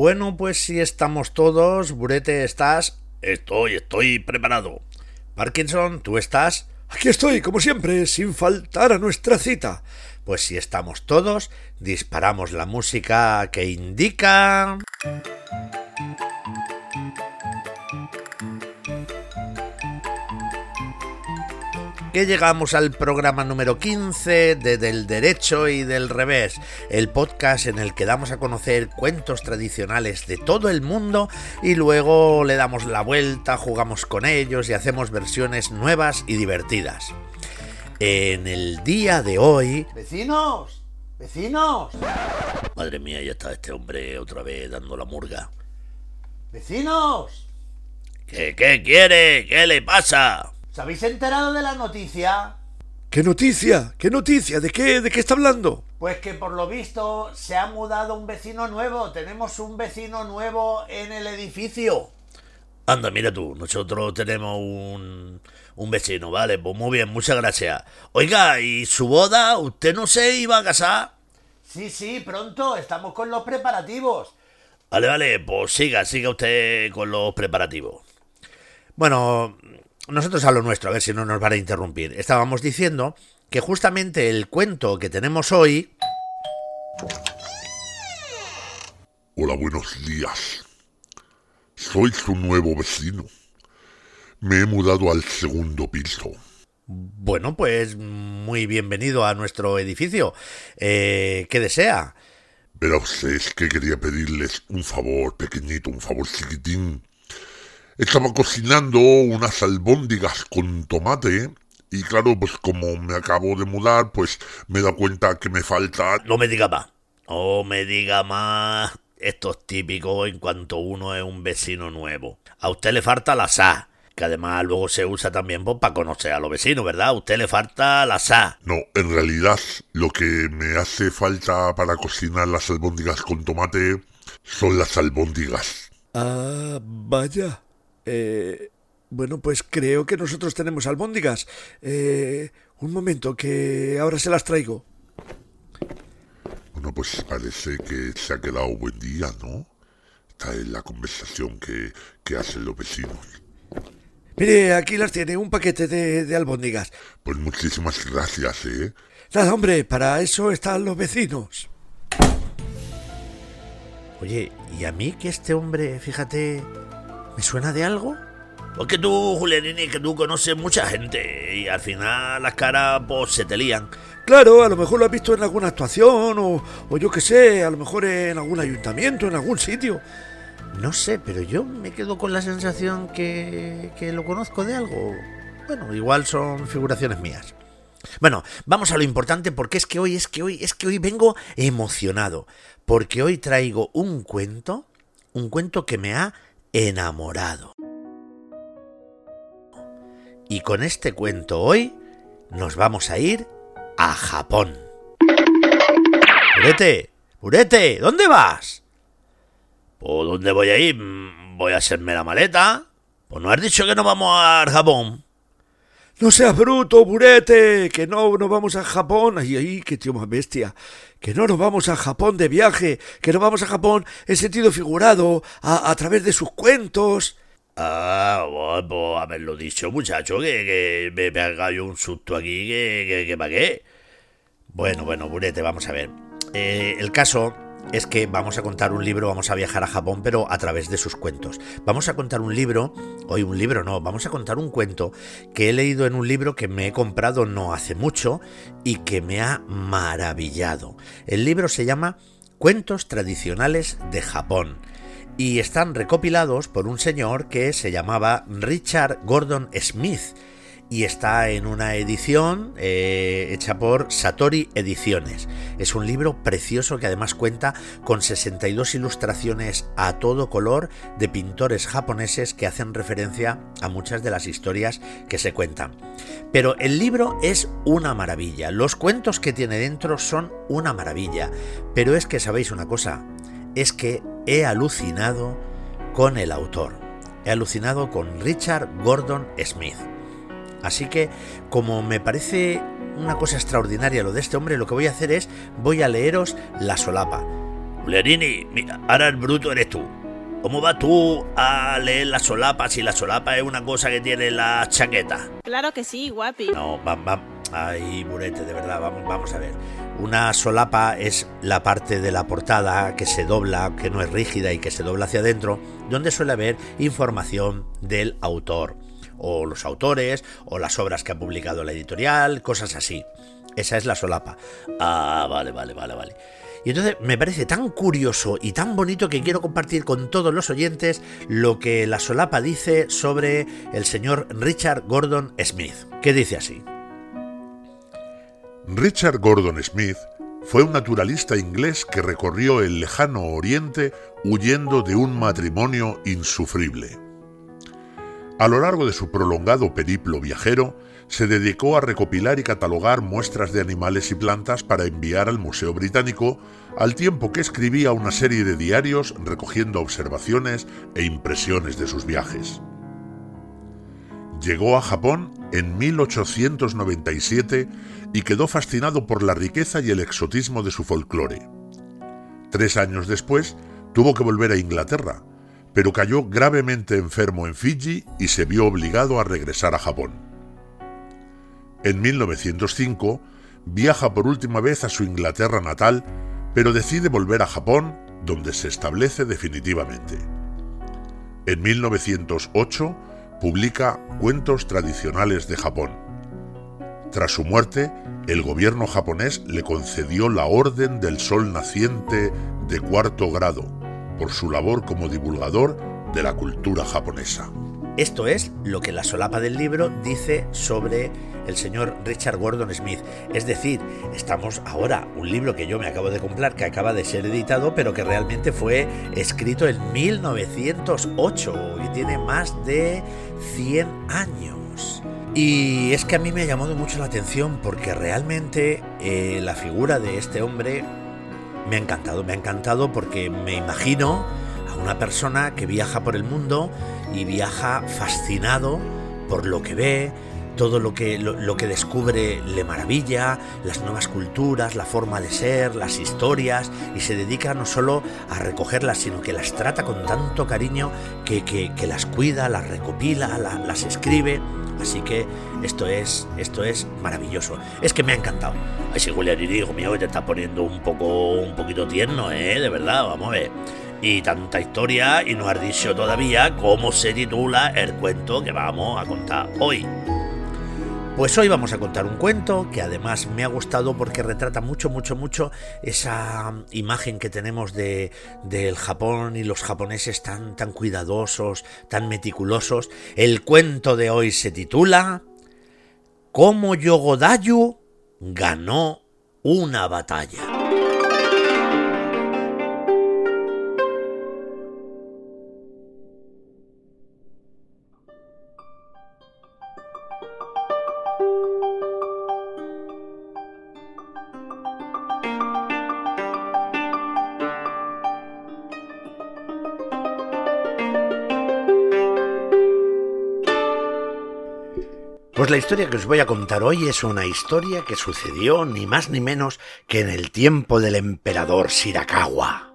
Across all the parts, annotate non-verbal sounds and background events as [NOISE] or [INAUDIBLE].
Bueno, pues si estamos todos, Burete, ¿estás? Estoy, estoy preparado. Parkinson, ¿tú estás? Aquí estoy, como siempre, sin faltar a nuestra cita. Pues si estamos todos, disparamos la música que indica... que llegamos al programa número 15 de Del Derecho y del Revés, el podcast en el que damos a conocer cuentos tradicionales de todo el mundo y luego le damos la vuelta, jugamos con ellos y hacemos versiones nuevas y divertidas. En el día de hoy... ¡Vecinos! ¡Vecinos! Madre mía, ya está este hombre otra vez dando la murga. ¡Vecinos! ¿Qué, qué quiere? ¿Qué le pasa? ¿Os habéis enterado de la noticia? ¿Qué noticia? ¿Qué noticia? ¿De qué? ¿De qué está hablando? Pues que por lo visto se ha mudado un vecino nuevo. Tenemos un vecino nuevo en el edificio. Anda, mira tú, nosotros tenemos un, un vecino, ¿vale? Pues muy bien, muchas gracias. Oiga, ¿y su boda? ¿Usted no se iba a casar? Sí, sí, pronto, estamos con los preparativos. Vale, vale, pues siga, siga usted con los preparativos. Bueno, nosotros a lo nuestro, a ver si no nos van a interrumpir. Estábamos diciendo que justamente el cuento que tenemos hoy... Hola, buenos días. Soy su nuevo vecino. Me he mudado al segundo piso. Bueno, pues muy bienvenido a nuestro edificio. Eh, ¿Qué desea? Verá usted, es que quería pedirles un favor pequeñito, un favor chiquitín. Estaba cocinando unas albóndigas con tomate y claro, pues como me acabo de mudar, pues me he dado cuenta que me falta... No me diga más. No me diga más. Esto es típico en cuanto uno es un vecino nuevo. A usted le falta la sa, que además luego se usa también pues, para conocer a los vecinos, ¿verdad? A usted le falta la sa. No, en realidad lo que me hace falta para cocinar las albóndigas con tomate son las albóndigas. Ah, vaya. Eh, bueno, pues creo que nosotros tenemos albóndigas. Eh, un momento, que ahora se las traigo. Bueno, pues parece que se ha quedado buen día, ¿no? Esta es la conversación que, que hacen los vecinos. Mire, aquí las tiene, un paquete de, de albóndigas. Pues muchísimas gracias, ¿eh? Nada, hombre, para eso están los vecinos. Oye, ¿y a mí que este hombre, fíjate, me suena de algo? Porque tú, Julianini, que tú conoces mucha gente y al final las caras pues se te lían. Claro, a lo mejor lo has visto en alguna actuación o, o yo qué sé, a lo mejor en algún ayuntamiento, en algún sitio. No sé, pero yo me quedo con la sensación que, que lo conozco de algo. Bueno, igual son figuraciones mías. Bueno, vamos a lo importante porque es que hoy, es que hoy, es que hoy vengo emocionado. Porque hoy traigo un cuento, un cuento que me ha enamorado. Y con este cuento hoy nos vamos a ir a Japón. Purete, Purete, ¿dónde vas? ¿Por dónde voy a ir? Mm, Voy a hacerme la maleta. Pues no has dicho que no vamos a Japón. No seas bruto, burete, que no nos vamos a Japón. Ay, ay, qué tío más bestia. Que no nos vamos a Japón de viaje, que no vamos a Japón en sentido figurado, a, a través de sus cuentos. Ah, bueno, pues haberlo dicho, muchacho, que, que me, me haga yo un susto aquí, que, que, que para qué. Bueno, bueno, Burete, vamos a ver. Eh, el caso es que vamos a contar un libro, vamos a viajar a Japón, pero a través de sus cuentos. Vamos a contar un libro, hoy un libro no, vamos a contar un cuento que he leído en un libro que me he comprado no hace mucho y que me ha maravillado. El libro se llama Cuentos Tradicionales de Japón y están recopilados por un señor que se llamaba Richard Gordon Smith y está en una edición eh, hecha por Satori Ediciones. Es un libro precioso que además cuenta con 62 ilustraciones a todo color de pintores japoneses que hacen referencia a muchas de las historias que se cuentan. Pero el libro es una maravilla, los cuentos que tiene dentro son una maravilla, pero es que sabéis una cosa, es que he alucinado con el autor. He alucinado con Richard Gordon Smith. Así que, como me parece una cosa extraordinaria lo de este hombre, lo que voy a hacer es, voy a leeros la solapa. Julianini, ahora el bruto eres tú. ¿Cómo vas tú a leer la solapa si la solapa es una cosa que tiene la chaqueta? Claro que sí, guapi. No, vamos, Ay, Burete, de verdad, vamos, vamos a ver. Una solapa es la parte de la portada que se dobla, que no es rígida y que se dobla hacia adentro, donde suele haber información del autor, o los autores, o las obras que ha publicado la editorial, cosas así. Esa es la solapa. Ah, vale, vale, vale, vale. Y entonces me parece tan curioso y tan bonito que quiero compartir con todos los oyentes lo que la solapa dice sobre el señor Richard Gordon Smith, que dice así. Richard Gordon Smith fue un naturalista inglés que recorrió el lejano oriente huyendo de un matrimonio insufrible. A lo largo de su prolongado periplo viajero, se dedicó a recopilar y catalogar muestras de animales y plantas para enviar al Museo Británico, al tiempo que escribía una serie de diarios recogiendo observaciones e impresiones de sus viajes. Llegó a Japón en 1897 y quedó fascinado por la riqueza y el exotismo de su folclore. Tres años después, tuvo que volver a Inglaterra, pero cayó gravemente enfermo en Fiji y se vio obligado a regresar a Japón. En 1905 viaja por última vez a su Inglaterra natal, pero decide volver a Japón, donde se establece definitivamente. En 1908 publica Cuentos tradicionales de Japón. Tras su muerte, el gobierno japonés le concedió la Orden del Sol Naciente de cuarto grado por su labor como divulgador de la cultura japonesa. Esto es lo que la solapa del libro dice sobre el señor Richard Gordon Smith. Es decir, estamos ahora, un libro que yo me acabo de comprar, que acaba de ser editado, pero que realmente fue escrito en 1908 y tiene más de 100 años. Y es que a mí me ha llamado mucho la atención porque realmente eh, la figura de este hombre me ha encantado, me ha encantado porque me imagino a una persona que viaja por el mundo y viaja fascinado por lo que ve, todo lo que, lo, que descubre le maravilla, las nuevas culturas, la forma de ser, las historias, y se dedica no solo a recogerlas, sino que las trata con tanto cariño que, que, las cuida, las recopila, las escribe. Así que esto es, esto es maravilloso. Es que me ha encantado. Ay, si Julián, hijo mío, te está poniendo un poco, un poquito tierno, ¿eh? De verdad, vamos a ver y tanta historia y no has dicho todavía cómo se titula el cuento que vamos a contar hoy. Pues hoy vamos a contar un cuento que además me ha gustado porque retrata mucho, mucho, mucho esa imagen que tenemos de, del Japón y los japoneses tan, tan cuidadosos, tan meticulosos. El cuento de hoy se titula Cómo Yogodayu ganó una batalla. Pues la historia que os voy a contar hoy es una historia que sucedió ni más ni menos que en el tiempo del emperador Shirakawa.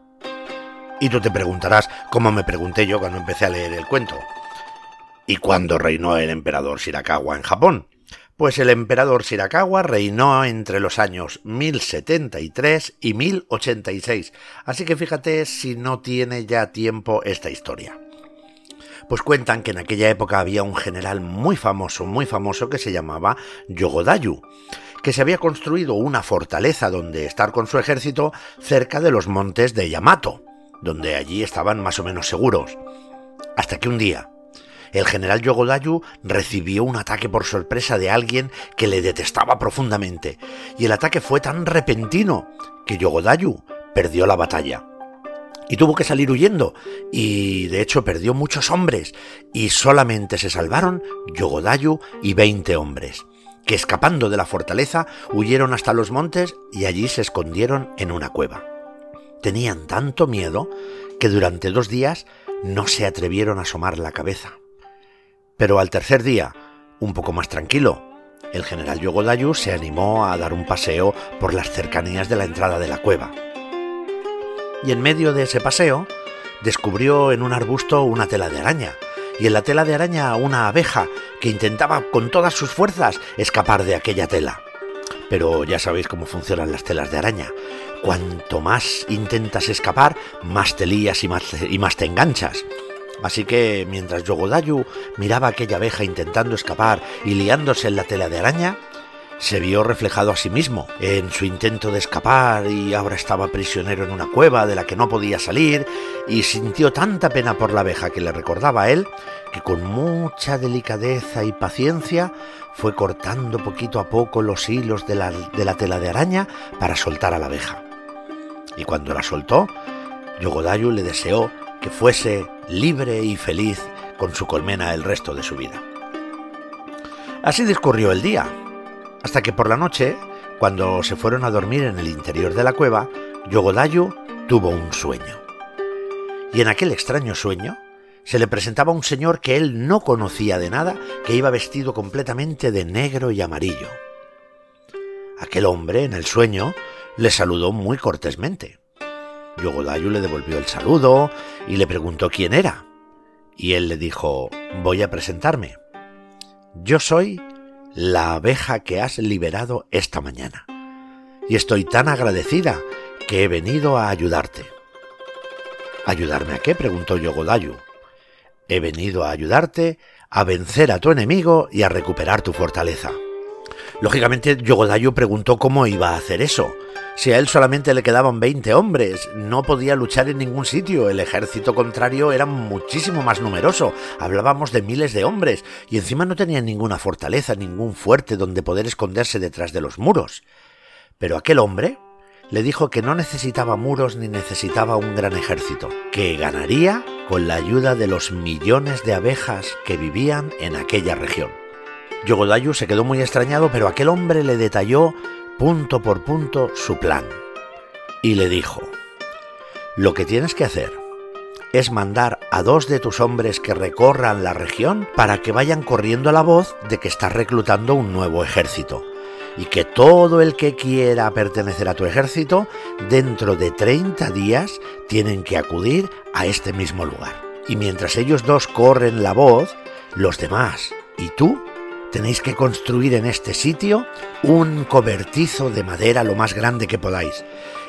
Y tú te preguntarás, como me pregunté yo cuando empecé a leer el cuento, ¿y cuándo reinó el emperador Shirakawa en Japón? Pues el emperador Shirakawa reinó entre los años 1073 y 1086, así que fíjate si no tiene ya tiempo esta historia pues cuentan que en aquella época había un general muy famoso, muy famoso que se llamaba Yogodayu, que se había construido una fortaleza donde estar con su ejército cerca de los montes de Yamato, donde allí estaban más o menos seguros. Hasta que un día, el general Yogodayu recibió un ataque por sorpresa de alguien que le detestaba profundamente, y el ataque fue tan repentino que Yogodayu perdió la batalla y tuvo que salir huyendo, y de hecho perdió muchos hombres, y solamente se salvaron Yogodayu y veinte hombres, que escapando de la fortaleza huyeron hasta los montes y allí se escondieron en una cueva. Tenían tanto miedo que durante dos días no se atrevieron a asomar la cabeza. Pero al tercer día, un poco más tranquilo, el general Yogodayu se animó a dar un paseo por las cercanías de la entrada de la cueva Y en medio de ese paseo, descubrió en un arbusto una tela de araña, y en la tela de araña una abeja que intentaba con todas sus fuerzas escapar de aquella tela. Pero ya sabéis cómo funcionan las telas de araña. Cuanto más intentas escapar, más te lías y más, y más te enganchas. Así que mientras Yogodayu miraba a aquella abeja intentando escapar y liándose en la tela de araña, se vio reflejado a sí mismo en su intento de escapar y ahora estaba prisionero en una cueva de la que no podía salir y sintió tanta pena por la abeja que le recordaba a él que con mucha delicadeza y paciencia fue cortando poquito a poco los hilos de la, de la tela de araña para soltar a la abeja. Y cuando la soltó, Yogodayu le deseó que fuese libre y feliz con su colmena el resto de su vida. Así discurrió el día, hasta que por la noche, cuando se fueron a dormir en el interior de la cueva, Yogodayu tuvo un sueño. Y en aquel extraño sueño se le presentaba un señor que él no conocía de nada, que iba vestido completamente de negro y amarillo. Aquel hombre, en el sueño, le saludó muy cortésmente. Yogodayu le devolvió el saludo y le preguntó quién era. Y él le dijo, voy a presentarme. Yo soy la abeja que has liberado esta mañana. Y estoy tan agradecida que he venido a ayudarte. ¿Ayudarme a qué? preguntó Yogodayu. He venido a ayudarte a vencer a tu enemigo y a recuperar tu fortaleza. Lógicamente, Yogodayu preguntó cómo iba a hacer eso. Si a él solamente le quedaban 20 hombres, no podía luchar en ningún sitio, el ejército contrario era muchísimo más numeroso, hablábamos de miles de hombres, y encima no tenía ninguna fortaleza, ningún fuerte donde poder esconderse detrás de los muros. Pero aquel hombre le dijo que no necesitaba muros ni necesitaba un gran ejército, que ganaría con la ayuda de los millones de abejas que vivían en aquella región. Yogodayu se quedó muy extrañado, pero aquel hombre le detalló punto por punto su plan. Y le dijo, lo que tienes que hacer es mandar a dos de tus hombres que recorran la región para que vayan corriendo la voz de que estás reclutando un nuevo ejército y que todo el que quiera pertenecer a tu ejército dentro de 30 días tienen que acudir a este mismo lugar. Y mientras ellos dos corren la voz, los demás y tú tenéis que construir en este sitio un cobertizo de madera lo más grande que podáis.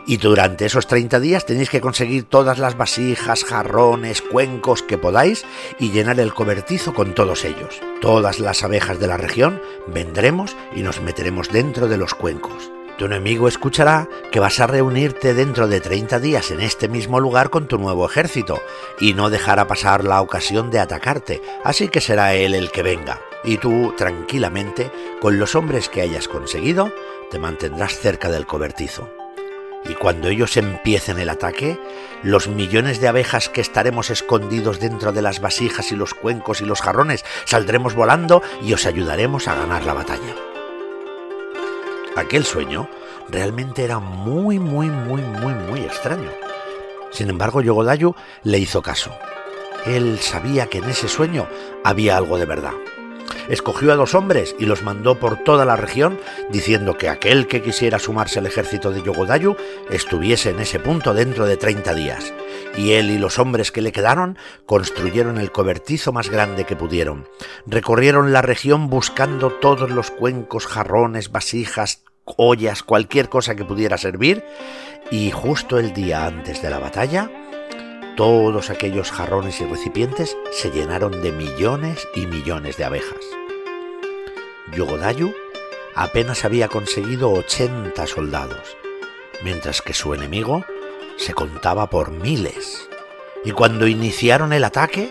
Y durante esos 30 días tenéis que conseguir todas las vasijas, jarrones, cuencos que podáis y llenar el cobertizo con todos ellos. Todas las abejas de la región vendremos y nos meteremos dentro de los cuencos. Tu enemigo escuchará que vas a reunirte dentro de 30 días en este mismo lugar con tu nuevo ejército y no dejará pasar la ocasión de atacarte, así que será él el que venga. Y tú, tranquilamente, con los hombres que hayas conseguido, te mantendrás cerca del cobertizo. Y cuando ellos empiecen el ataque, los millones de abejas que estaremos escondidos dentro de las vasijas y los cuencos y los jarrones saldremos volando y os ayudaremos a ganar la batalla. Aquel sueño realmente era muy, muy, muy, muy, muy extraño. Sin embargo, Yogodayu le hizo caso. Él sabía que en ese sueño había algo de verdad. Escogió a dos hombres y los mandó por toda la región diciendo que aquel que quisiera sumarse al ejército de Yogodayu estuviese en ese punto dentro de 30 días. Y él y los hombres que le quedaron construyeron el cobertizo más grande que pudieron. Recorrieron la región buscando todos los cuencos, jarrones, vasijas, ollas, cualquier cosa que pudiera servir, y justo el día antes de la batalla, todos aquellos jarrones y recipientes se llenaron de millones y millones de abejas. Yogodayu apenas había conseguido 80 soldados, mientras que su enemigo se contaba por miles. Y cuando iniciaron el ataque,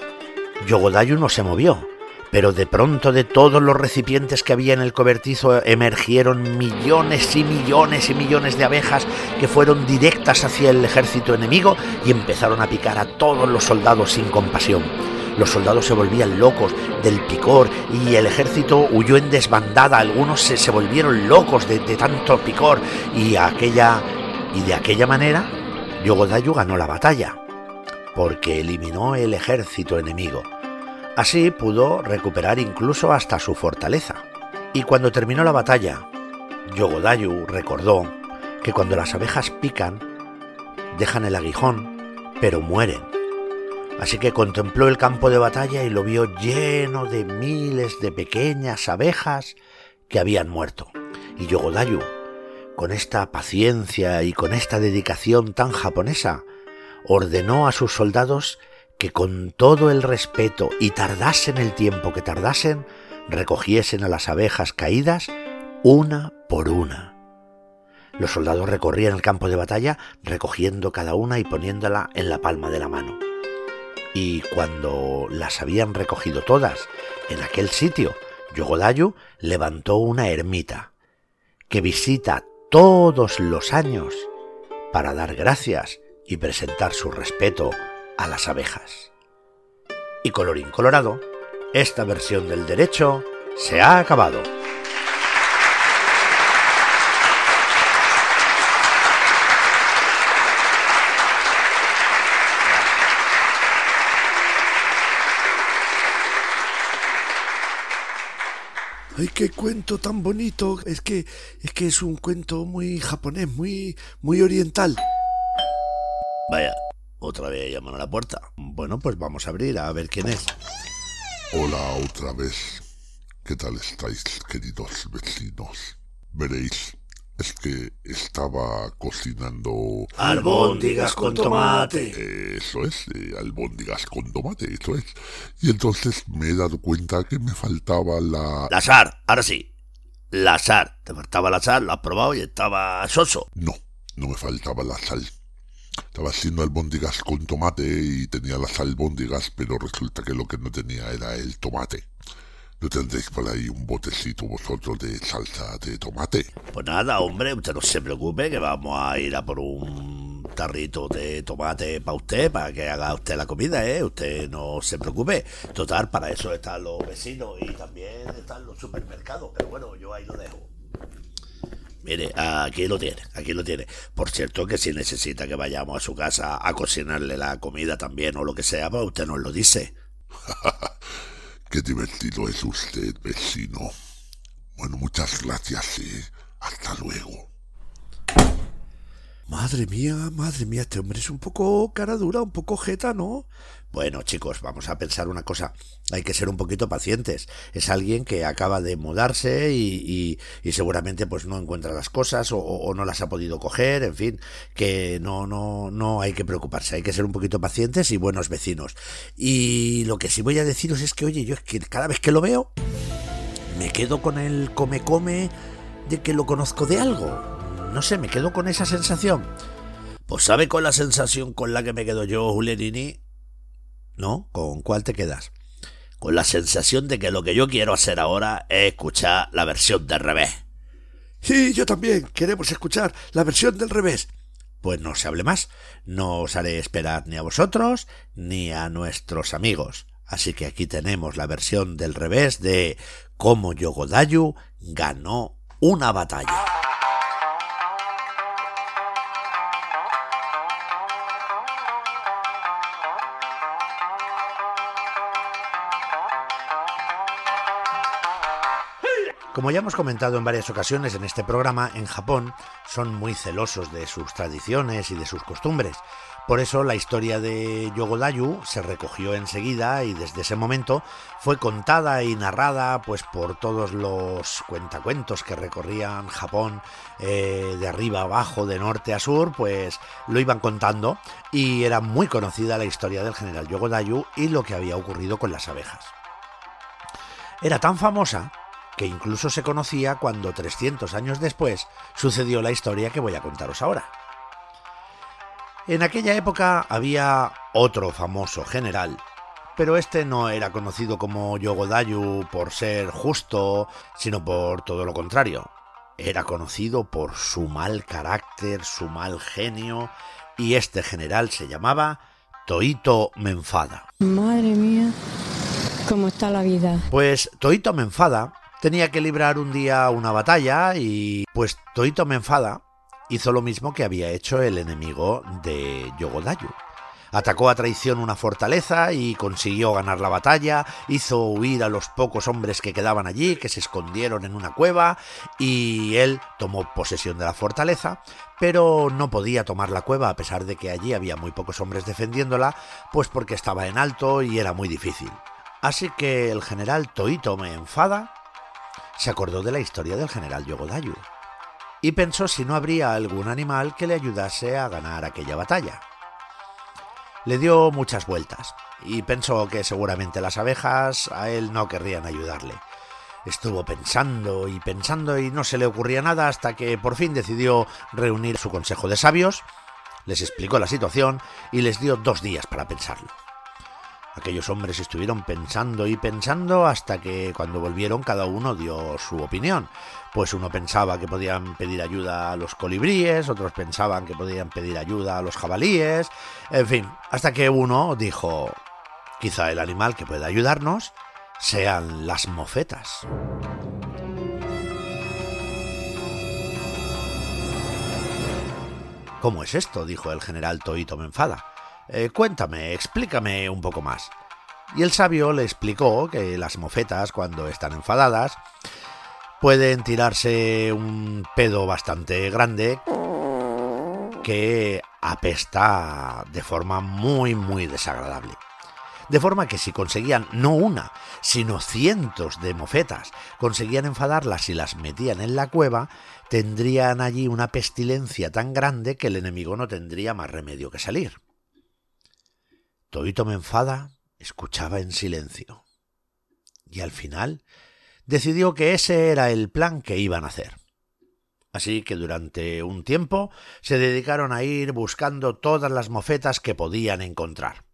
Yogodayu no se movió, pero de pronto de todos los recipientes que había en el cobertizo emergieron millones y millones y millones de abejas que fueron directas hacia el ejército enemigo y empezaron a picar a todos los soldados sin compasión. Los soldados se volvían locos del picor y el ejército huyó en desbandada. Algunos se, volvieron locos de, de, tanto picor y aquella y de aquella manera Yogodayu ganó la batalla porque eliminó el ejército enemigo. Así pudo recuperar incluso hasta su fortaleza. Y cuando terminó la batalla, Yogodayu recordó que cuando las abejas pican, dejan el aguijón, pero mueren. Así que contempló el campo de batalla y lo vio lleno de miles de pequeñas abejas que habían muerto. Y Yogodayu, con esta paciencia y con esta dedicación tan japonesa, ordenó a sus soldados con todo el respeto y tardasen el tiempo que tardasen, recogiesen a las abejas caídas una por una. Los soldados recorrían el campo de batalla recogiendo cada una y poniéndola en la palma de la mano. Y cuando las habían recogido todas en aquel sitio, Yogodayu levantó una ermita que visita todos los años para dar gracias y presentar su respeto a las abejas. Y colorín colorado, esta versión del derecho se ha acabado. Ay, qué cuento tan bonito. Es que es que es un cuento muy japonés, muy muy oriental. Vaya, otra vez llaman a la puerta. Bueno, pues vamos a abrir a ver quién es. Hola otra vez. ¿Qué tal estáis, queridos vecinos? Veréis, es que estaba cocinando... Albóndigas con tomate. Eso es, eh, albóndigas con tomate, eso es. Y entonces me he dado cuenta que me faltaba la... La sal, ahora sí. La sal. Te faltaba la sal, lo has probado y estaba soso. No, no me faltaba la sal. Estaba haciendo albóndigas con tomate y tenía las albóndigas, pero resulta que lo que no tenía era el tomate. ¿No tendréis por ahí un botecito vosotros de salsa de tomate? Pues nada, hombre, usted no se preocupe que vamos a ir a por un tarrito de tomate para usted, para que haga usted la comida, ¿eh? Usted no se preocupe. Total, para eso están los vecinos y también están los supermercados. Pero bueno, yo ahí lo dejo. Mire, aquí lo tiene, aquí lo tiene. Por cierto, que si necesita que vayamos a su casa a cocinarle la comida también o lo que sea, pues usted nos lo dice. [LAUGHS] Qué divertido es usted, vecino. Bueno, muchas gracias y hasta luego. Madre mía, madre mía, este hombre es un poco cara dura, un poco jeta, ¿no? Bueno, chicos, vamos a pensar una cosa. Hay que ser un poquito pacientes. Es alguien que acaba de mudarse y, y, seguramente pues no encuentra las cosas o, o, no las ha podido coger, en fin, que no, no, no hay que preocuparse. Hay que ser un poquito pacientes y buenos vecinos. Y lo que sí voy a deciros es que, oye, yo es que cada vez que lo veo, me quedo con el come-come de que lo conozco de algo no sé, me quedo con esa sensación. Pues ¿sabe con la sensación con la que me quedo yo, Julianini? ¿No? ¿Con cuál te quedas? Con la sensación de que lo que yo quiero hacer ahora es escuchar la versión del revés. Sí, yo también. Queremos escuchar la versión del revés. Pues no se hable más. No os haré esperar ni a vosotros ni a nuestros amigos. Así que aquí tenemos la versión del revés de cómo Yogodayu ganó una batalla. Como ya hemos comentado en varias ocasiones en este programa, en Japón son muy celosos de sus tradiciones y de sus costumbres. Por eso la historia de Yogodayu se recogió enseguida y desde ese momento fue contada y narrada pues por todos los cuentacuentos que recorrían Japón eh, de arriba a abajo, de norte a sur, pues lo iban contando y era muy conocida la historia del general Yogodayu y lo que había ocurrido con las abejas. Era tan famosa que incluso se conocía cuando 300 años después sucedió la historia que voy a contaros ahora. En aquella época había otro famoso general, pero este no era conocido como Yogodayu por ser justo, sino por todo lo contrario. Era conocido por su mal carácter, su mal genio, y este general se llamaba Toito Menfada. Madre mía, ¿cómo está la vida? Pues Toito Menfada tenía que librar un día una batalla y pues Toito Menfada hizo lo mismo que había hecho el enemigo de Yogodayu. Atacó a traición una fortaleza y consiguió ganar la batalla, hizo huir a los pocos hombres que quedaban allí, que se escondieron en una cueva, y él tomó posesión de la fortaleza, pero no podía tomar la cueva a pesar de que allí había muy pocos hombres defendiéndola, pues porque estaba en alto y era muy difícil. Así que el general Toito me enfada, se acordó de la historia del general Yogodayu y pensó si no habría algún animal que le ayudase a ganar aquella batalla. Le dio muchas vueltas y pensó que seguramente las abejas a él no querrían ayudarle. Estuvo pensando y pensando y no se le ocurría nada hasta que por fin decidió reunir su consejo de sabios, les explicó la situación y les dio dos días para pensarlo. Aquellos hombres estuvieron pensando y pensando hasta que cuando volvieron cada uno dio su opinión. Pues uno pensaba que podían pedir ayuda a los colibríes, otros pensaban que podían pedir ayuda a los jabalíes, en fin, hasta que uno dijo, quizá el animal que pueda ayudarnos sean las mofetas. ¿Cómo es esto? dijo el general Toito Menfada. Eh, cuéntame, explícame un poco más. Y el sabio le explicó que las mofetas, cuando están enfadadas, pueden tirarse un pedo bastante grande que apesta de forma muy, muy desagradable. De forma que si conseguían no una, sino cientos de mofetas, conseguían enfadarlas y las metían en la cueva, tendrían allí una pestilencia tan grande que el enemigo no tendría más remedio que salir. Me enfada, escuchaba en silencio. Y al final decidió que ese era el plan que iban a hacer. Así que durante un tiempo se dedicaron a ir buscando todas las mofetas que podían encontrar.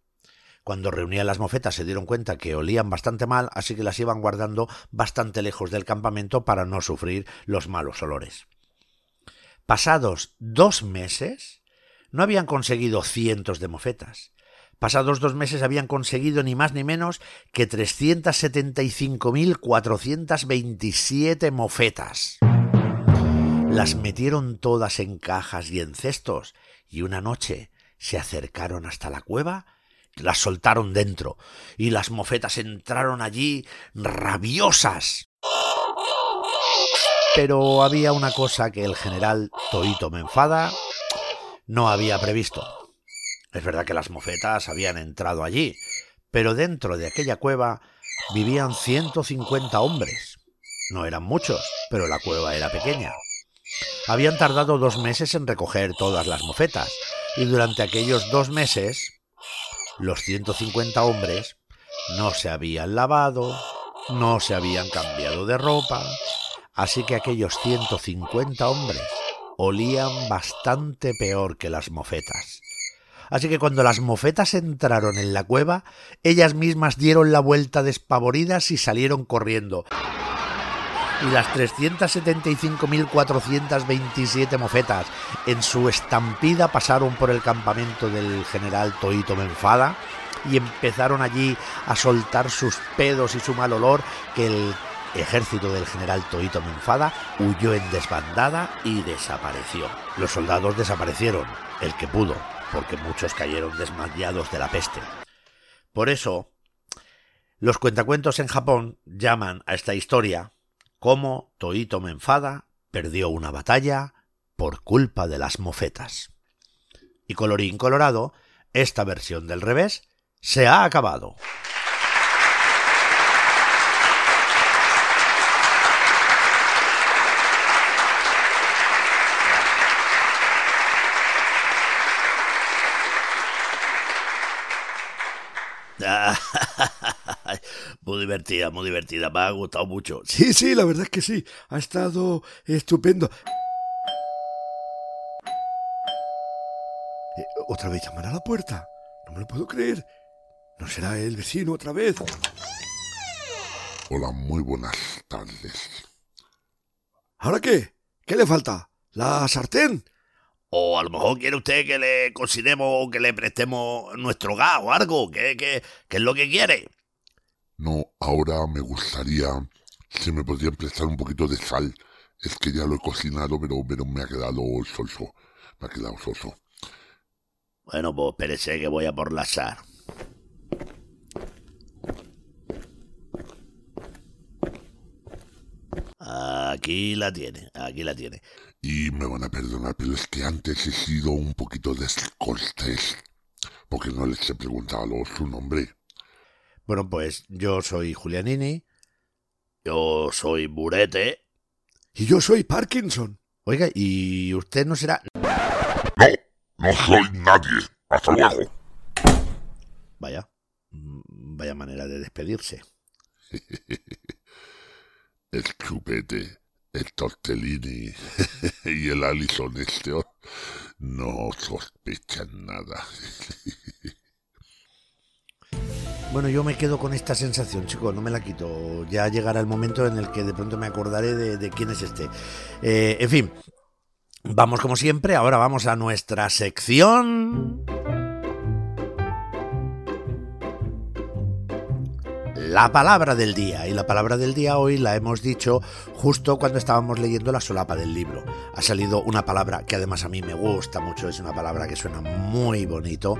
Cuando reunían las mofetas se dieron cuenta que olían bastante mal, así que las iban guardando bastante lejos del campamento para no sufrir los malos olores. Pasados dos meses, no habían conseguido cientos de mofetas, Pasados dos meses habían conseguido ni más ni menos que 375.427 mofetas. Las metieron todas en cajas y en cestos y una noche se acercaron hasta la cueva, las soltaron dentro y las mofetas entraron allí rabiosas. Pero había una cosa que el general Toito Menfada no había previsto. Es verdad que las mofetas habían entrado allí, pero dentro de aquella cueva vivían 150 hombres. No eran muchos, pero la cueva era pequeña. Habían tardado dos meses en recoger todas las mofetas, y durante aquellos dos meses los 150 hombres no se habían lavado, no se habían cambiado de ropa, así que aquellos 150 hombres olían bastante peor que las mofetas. Así que cuando las mofetas entraron en la cueva, ellas mismas dieron la vuelta despavoridas y salieron corriendo. Y las 375.427 mofetas en su estampida pasaron por el campamento del general Toito Menfada y empezaron allí a soltar sus pedos y su mal olor que el ejército del general Toito Menfada huyó en desbandada y desapareció. Los soldados desaparecieron, el que pudo, porque muchos cayeron desmayados de la peste. Por eso, los cuentacuentos en Japón llaman a esta historia como Toito Menfada perdió una batalla por culpa de las mofetas. Y colorín colorado, esta versión del revés se ha acabado. [LAUGHS] muy divertida, muy divertida. Me ha gustado mucho. Sí, sí, la verdad es que sí. Ha estado estupendo. Eh, ¿Otra vez llamar a la puerta? No me lo puedo creer. ¿No será el vecino otra vez? Hola, muy buenas tardes. ¿Ahora qué? ¿Qué le falta? ¿La sartén? O a lo mejor quiere usted que le cocinemos o que le prestemos nuestro gas o algo. ¿Qué, qué, qué es lo que quiere? No, ahora me gustaría si me podrían prestar un poquito de sal. Es que ya lo he cocinado, pero, pero me ha quedado soso. Me ha quedado soso. Bueno, pues espérese que voy a por la SAR. Aquí la tiene, aquí la tiene. Y me van a perdonar, pero es que antes he sido un poquito descortés. Porque no les he preguntado su nombre. Bueno, pues yo soy Julianini. Yo soy Burete. Y yo soy Parkinson. Oiga, ¿y usted no será...? No, no soy nadie. Hasta luego. Vaya, vaya manera de despedirse. [LAUGHS] El chupete, el tortellini [LAUGHS] y el Alison este oh, no sospechan nada. [LAUGHS] Bueno, yo me quedo con esta sensación, chicos, no me la quito. Ya llegará el momento en el que de pronto me acordaré de, de quién es este. Eh, en fin, vamos como siempre, ahora vamos a nuestra sección... La palabra del día. Y la palabra del día hoy la hemos dicho justo cuando estábamos leyendo la solapa del libro. Ha salido una palabra que además a mí me gusta mucho, es una palabra que suena muy bonito,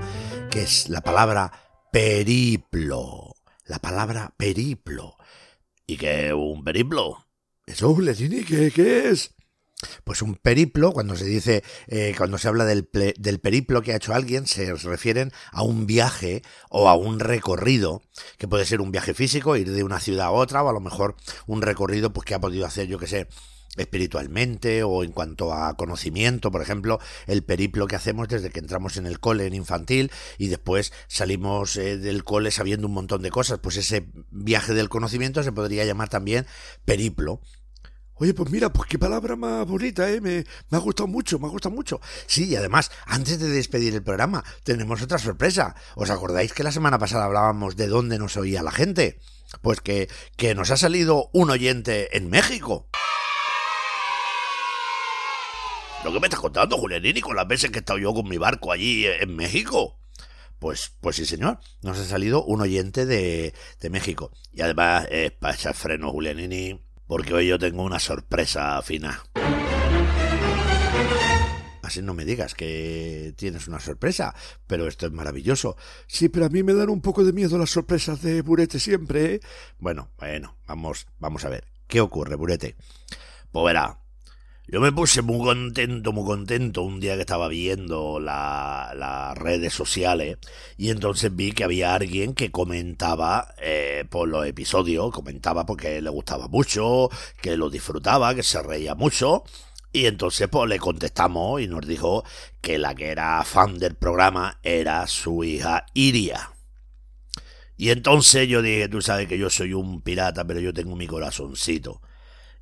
que es la palabra periplo. La palabra periplo. ¿Y qué un periplo? Eso, Letini, ¿qué, ¿qué es? Pues un periplo, cuando se dice, eh, cuando se habla del, ple- del periplo que ha hecho alguien, se refieren a un viaje o a un recorrido, que puede ser un viaje físico, ir de una ciudad a otra, o a lo mejor un recorrido pues, que ha podido hacer, yo que sé, espiritualmente o en cuanto a conocimiento, por ejemplo, el periplo que hacemos desde que entramos en el cole en infantil y después salimos eh, del cole sabiendo un montón de cosas, pues ese viaje del conocimiento se podría llamar también periplo. Oye, pues mira, pues qué palabra más bonita, ¿eh? Me, me ha gustado mucho, me ha gustado mucho. Sí, y además, antes de despedir el programa, tenemos otra sorpresa. ¿Os acordáis que la semana pasada hablábamos de dónde nos oía la gente? Pues que, que nos ha salido un oyente en México. ¿Lo que me estás contando, Julianini, con las veces que he estado yo con mi barco allí eh, en México? Pues, pues sí, señor. Nos ha salido un oyente de, de México. Y además es para echar freno, Julianini, porque hoy yo tengo una sorpresa fina. Así no me digas que tienes una sorpresa, pero esto es maravilloso. Sí, pero a mí me dan un poco de miedo las sorpresas de Burete siempre, ¿eh? Bueno, bueno, vamos, vamos a ver. ¿Qué ocurre, Burete? Pues yo me puse muy contento, muy contento un día que estaba viendo la- las redes sociales y entonces vi que había alguien que comentaba eh, por los episodios, comentaba porque le gustaba mucho, que lo disfrutaba, que se reía mucho y entonces pues le contestamos y nos dijo que la que era fan del programa era su hija Iria. Y entonces yo dije, tú sabes que yo soy un pirata, pero yo tengo mi corazoncito.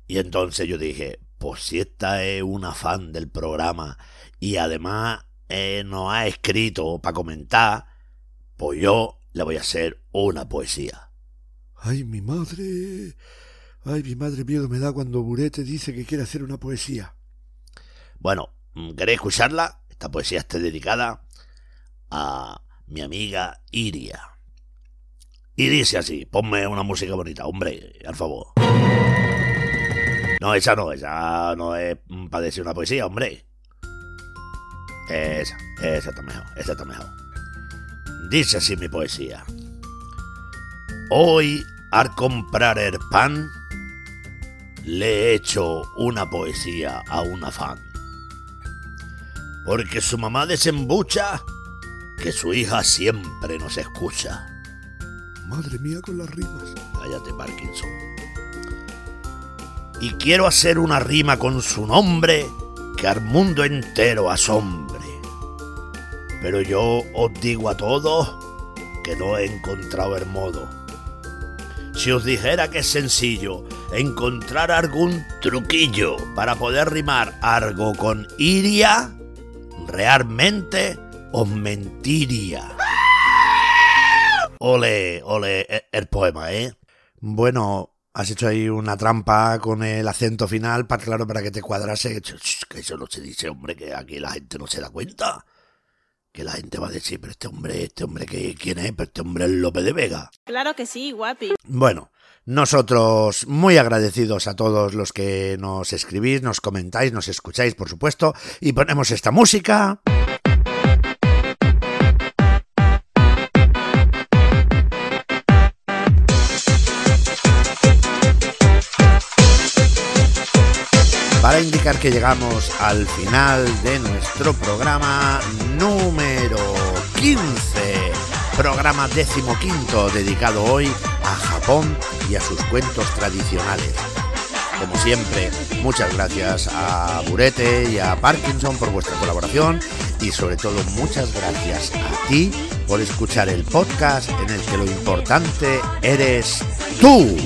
Y entonces yo dije, pues si esta es una fan del programa y además eh, nos ha escrito para comentar, pues yo le voy a hacer una poesía. Ay, mi madre. Ay, mi madre, miedo me da cuando Burete dice que quiere hacer una poesía. Bueno, ¿queréis escucharla? Esta poesía está dedicada a mi amiga Iria. Y dice así, ponme una música bonita, hombre, al favor. No, esa no, esa no es para decir una poesía, hombre. Esa, esa está mejor, esa está mejor. Dice así mi poesía. Hoy, al comprar el pan, le he hecho una poesía a una fan. Porque su mamá desembucha que su hija siempre nos escucha. Madre mía con las rimas. Cállate, Parkinson. Y quiero hacer una rima con su nombre que al mundo entero asombre. Pero yo os digo a todos que no he encontrado el modo. Si os dijera que es sencillo encontrar algún truquillo para poder rimar algo con iria, realmente os mentiría. Ole, ole, el poema, ¿eh? Bueno, has hecho ahí una trampa con el acento final, para claro, para que te cuadrase. Que eso no se dice, hombre, que aquí la gente no se da cuenta. Que la gente va a decir, pero este hombre, este hombre, que ¿quién es? Pero este hombre es López de Vega. Claro que sí, guapi. Bueno, nosotros muy agradecidos a todos los que nos escribís, nos comentáis, nos escucháis, por supuesto, y ponemos esta música. Indicar que llegamos al final de nuestro programa número 15, programa decimoquinto dedicado hoy a Japón y a sus cuentos tradicionales. Como siempre, muchas gracias a Burete y a Parkinson por vuestra colaboración y sobre todo muchas gracias a ti por escuchar el podcast en el que lo importante eres tú.